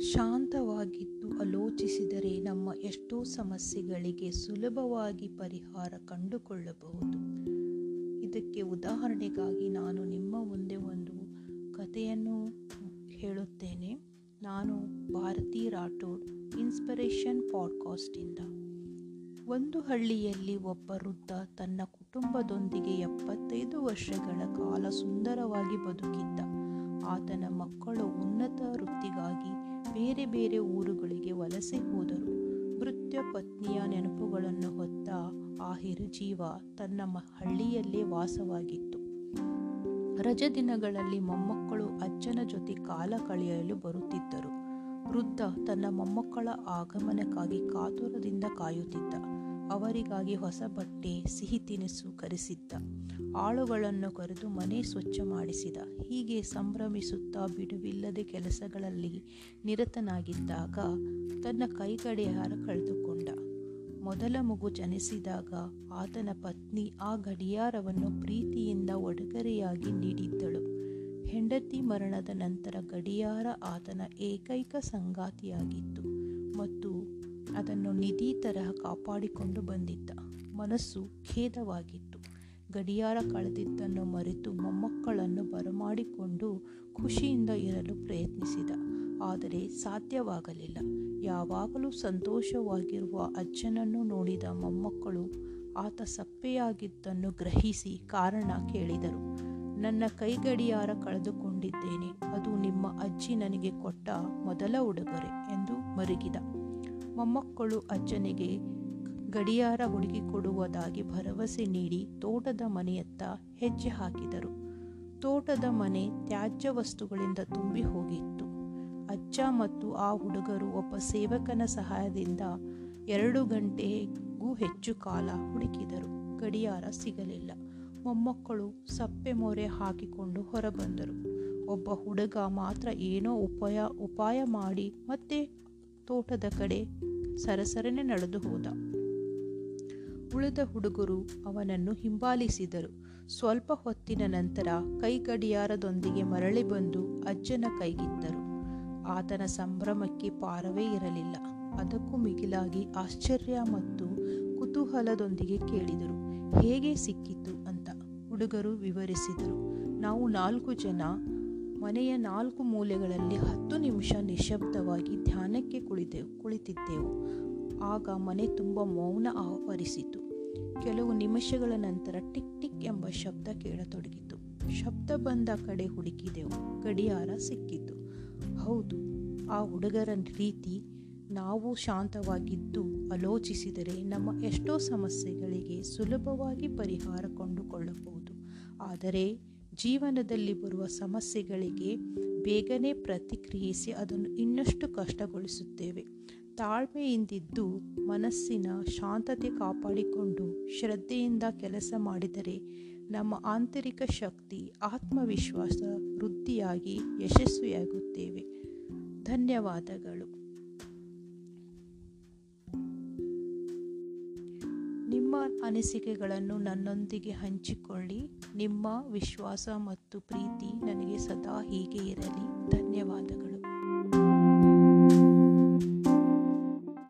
ಶಾಂತವಾಗಿದ್ದು ಆಲೋಚಿಸಿದರೆ ನಮ್ಮ ಎಷ್ಟೋ ಸಮಸ್ಯೆಗಳಿಗೆ ಸುಲಭವಾಗಿ ಪರಿಹಾರ ಕಂಡುಕೊಳ್ಳಬಹುದು. ಇದಕ್ಕೆ ಉದಾಹರಣೆಗಾಗಿ ನಾನು ನಿಮ್ಮ ಮುಂದೆ ಒಂದು ಕಥೆಯನ್ನು ಹೇಳುತ್ತೇನೆ. ನಾನು ಭಾರತಿ ರಾಠೋಡ್ ಇನ್ಸ್ಪಿರೇಷನ್ ಪಾಡ್ಕಾಸ್ಟಿಂದ ಒಂದು ಹಳ್ಳಿಯಲ್ಲಿ ಒಬ್ಬ ವೃದ್ಧ ತನ್ನ ಕುಟುಂಬದೊಂದಿಗೆ ಎಪ್ಪತ್ತೈದು ವರ್ಷಗಳ ಕಾಲ ಸುಂದರವಾಗಿ ಬದುಕಿದ್ದ. ಆತನ ಮಕ್ಕಳು ಉನ್ನತ ವೃತ್ತಿಗಾಗಿ ಬೇರೆ ಬೇರೆ ಊರುಗಳಿಗೆ ವಲಸೆ ಹೋದರು. ಮೃತ್ಯ ಪತ್ನಿಯ ನೆನಪುಗಳನ್ನು ಹೊತ್ತ ಆ ಹಿರುಜೀವ ತನ್ನ ಹಳ್ಳಿಯಲ್ಲೇ ವಾಸವಾಗಿತ್ತು. ರಜದಿನಗಳಲ್ಲಿ ಮೊಮ್ಮಕ್ಕಳು ಅಜ್ಜನ ಜೊತೆ ಕಾಲ ಕಳೆಯಲು ಬರುತ್ತಿದ್ದರು. ವೃದ್ಧ ತನ್ನ ಮೊಮ್ಮಕ್ಕಳ ಆಗಮನಕ್ಕಾಗಿ ಕಾತುರದಿಂದ ಕಾಯುತ್ತಿದ್ದ. ಅವರಿಗಾಗಿ ಹೊಸ ಬಟ್ಟೆ, ಸಿಹಿ ತಿನಿಸು ಕರೆಸಿದ್ದ. ಆಳುಗಳನ್ನು ಕರೆದು ಮನೆ ಸ್ವಚ್ಛ ಮಾಡಿಸಿದ. ಹೀಗೆ ಸಂಭ್ರಮಿಸುತ್ತಾ ಬಿಡುವಿಲ್ಲದೆ ಕೆಲಸಗಳಲ್ಲಿ ನಿರತನಾಗಿದ್ದಾಗ ತನ್ನ ಕೈಗಡಿಯಾರ ಕಳೆದುಕೊಂಡ. ಮೊದಲ ಮಗು ಜನಿಸಿದಾಗ ಆತನ ಪತ್ನಿ ಆ ಗಡಿಯಾರವನ್ನು ಪ್ರೀತಿಯಿಂದ ಒಡಗರೆಯಾಗಿ ನೀಡಿದ್ದಳು. ಹೆಂಡತಿ ಮರಣದ ನಂತರ ಗಡಿಯಾರ ಆತನ ಏಕೈಕ ಸಂಗಾತಿಯಾಗಿತ್ತು ಮತ್ತು ಅದನ್ನು ನಿಧಿ ತರಹ ಕಾಪಾಡಿಕೊಂಡು ಬಂದಿದ್ದ. ಮನಸ್ಸು ಖೇದವಾಗಿತ್ತು. ಗಡಿಯಾರ ಕಳೆದಿದ್ದನ್ನು ಮರೆತು ಮೊಮ್ಮಕ್ಕಳನ್ನು ಬರಮಾಡಿಕೊಂಡು ಖುಷಿಯಿಂದ ಇರಲು ಪ್ರಯತ್ನಿಸಿದ. ಆದರೆ ಸಾಧ್ಯವಾಗಲಿಲ್ಲ. ಯಾವಾಗಲೂ ಸಂತೋಷವಾಗಿರುವ ಅಜ್ಜನನ್ನು ನೋಡಿದ ಮೊಮ್ಮಕ್ಕಳು ಆತ ಸಪ್ಪೆಯಾಗಿದ್ದನ್ನು ಗ್ರಹಿಸಿ ಕಾರಣ ಕೇಳಿದರು. ನನ್ನ ಕೈಗಡಿಯಾರ ಕಳೆದುಕೊಂಡಿದ್ದೇನೆ. ಅದು ನಿಮ್ಮ ಅಜ್ಜಿ ನನಗೆ ಕೊಟ್ಟ ಮೊದಲ ಉಡುಗೊರೆ ಎಂದು ಮರುಗಿದ. ಮೊಮ್ಮಕ್ಕಳು ಅಜ್ಜನಿಗೆ ಗಡಿಯಾರ ಹುಡುಕಿಕೊಡುವುದಾಗಿ ಭರವಸೆ ನೀಡಿ ತೋಟದ ಮನೆಯತ್ತ ಹೆಜ್ಜೆ ಹಾಕಿದರು. ತೋಟದ ಮನೆ ತ್ಯಾಜ್ಯ ವಸ್ತುಗಳಿಂದ ತುಂಬಿ ಹೋಗಿತ್ತು. ಅಜ್ಜ ಮತ್ತು ಆ ಹುಡುಗರು ಒಬ್ಬ ಸೇವಕನ ಸಹಾಯದಿಂದ ಎರಡು ಗಂಟೆಗೂ ಹೆಚ್ಚು ಕಾಲ ಹುಡುಕಿದರು. ಗಡಿಯಾರ ಸಿಗಲಿಲ್ಲ. ಮೊಮ್ಮಕ್ಕಳು ಸಪ್ಪೆ ಮೊರೆ ಹಾಕಿಕೊಂಡು ಹೊರಬಂದರು. ಒಬ್ಬ ಹುಡುಗ ಮಾತ್ರ ಏನೋ ಉಪಾಯ ಉಪಾಯ ಮಾಡಿ ಮತ್ತೆ ತೋಟದ ಕಡೆ ಸರಸರನೆ ನಡೆದು ಹೋದ. ಉಳಿದ ಹುಡುಗರು ಅವನನ್ನು ಹಿಂಬಾಲಿಸಿದರು. ಸ್ವಲ್ಪ ಹೊತ್ತಿನ ನಂತರ ಕೈ ಗಡಿಯಾರದೊಂದಿಗೆ ಮರಳಿ ಬಂದು ಅಜ್ಜನ ಕೈಗಿದ್ದರು ಆತನ ಸಂಭ್ರಮಕ್ಕೆ ಪಾರವೇ ಇರಲಿಲ್ಲ. ಅದಕ್ಕೂ ಮಿಗಿಲಾಗಿ ಆಶ್ಚರ್ಯ ಮತ್ತು ಕುತೂಹಲದೊಂದಿಗೆ ಕೇಳಿದರು, ಹೇಗೆ ಸಿಕ್ಕಿತು? ಅಂತ ಹುಡುಗರು ವಿವರಿಸಿದರು, ನಾವು ನಾಲ್ಕು ಜನ ಮನೆಯ ನಾಲ್ಕು ಮೂಲೆಗಳಲ್ಲಿ ಹತ್ತು ನಿಮಿಷ ನಿಶಬ್ದವಾಗಿ ಧ್ಯಾನಕ್ಕೆ ಕುಳಿತೆವು ಕುಳಿತಿದ್ದೆವು. ಆಗ ಮನೆ ತುಂಬ ಮೌನ ಆವರಿಸಿತು. ಕೆಲವು ನಿಮಿಷಗಳ ನಂತರ ಟಿಕ್ ಟಿಕ್ ಎಂಬ ಶಬ್ದ ಕೇಳತೊಡಗಿತು. ಶಬ್ದ ಬಂದ ಕಡೆ ಹುಡುಕಿದೆವು. ಗಡಿಯಾರ ಸಿಕ್ಕಿತು. ಹೌದು, ಆ ಹುಡುಗರ ರೀತಿ ನಾವು ಶಾಂತವಾಗಿದ್ದು ಆಲೋಚಿಸಿದರೆ ನಮ್ಮ ಎಷ್ಟೋ ಸಮಸ್ಯೆಗಳಿಗೆ ಸುಲಭವಾಗಿ ಪರಿಹಾರ ಕೊಂಡುಕೊಳ್ಳಬಹುದು. ಆದರೆ ಜೀವನದಲ್ಲಿ ಬರುವ ಸಮಸ್ಯೆಗಳಿಗೆ ಬೇಗನೆ ಪ್ರತಿಕ್ರಿಯಿಸಿ ಅದನ್ನು ಇನ್ನಷ್ಟು ಕಷ್ಟಗೊಳಿಸುತ್ತೇವೆ. ತಾಳ್ಮೆಯಿಂದಿದ್ದು ಮನಸ್ಸಿನ ಶಾಂತತೆ ಕಾಪಾಡಿಕೊಂಡು ಶ್ರದ್ಧೆಯಿಂದ ಕೆಲಸ ಮಾಡಿದರೆ ನಮ್ಮ ಆಂತರಿಕ ಶಕ್ತಿ, ಆತ್ಮವಿಶ್ವಾಸ ವೃದ್ಧಿಯಾಗಿ ಯಶಸ್ವಿಯಾಗುತ್ತೇವೆ. ಧನ್ಯವಾದಗಳು. ಅನಿಸಿಕೆಗಳನ್ನು ನನ್ನೊಂದಿಗೆ ಹಂಚಿಕೊಳ್ಳಿ. ನಿಮ್ಮ ವಿಶ್ವಾಸ ಮತ್ತು ಪ್ರೀತಿ ನನಗೆ ಸದಾ ಹೀಗೆ ಇರಲಿ. ಧನ್ಯವಾದಗಳು.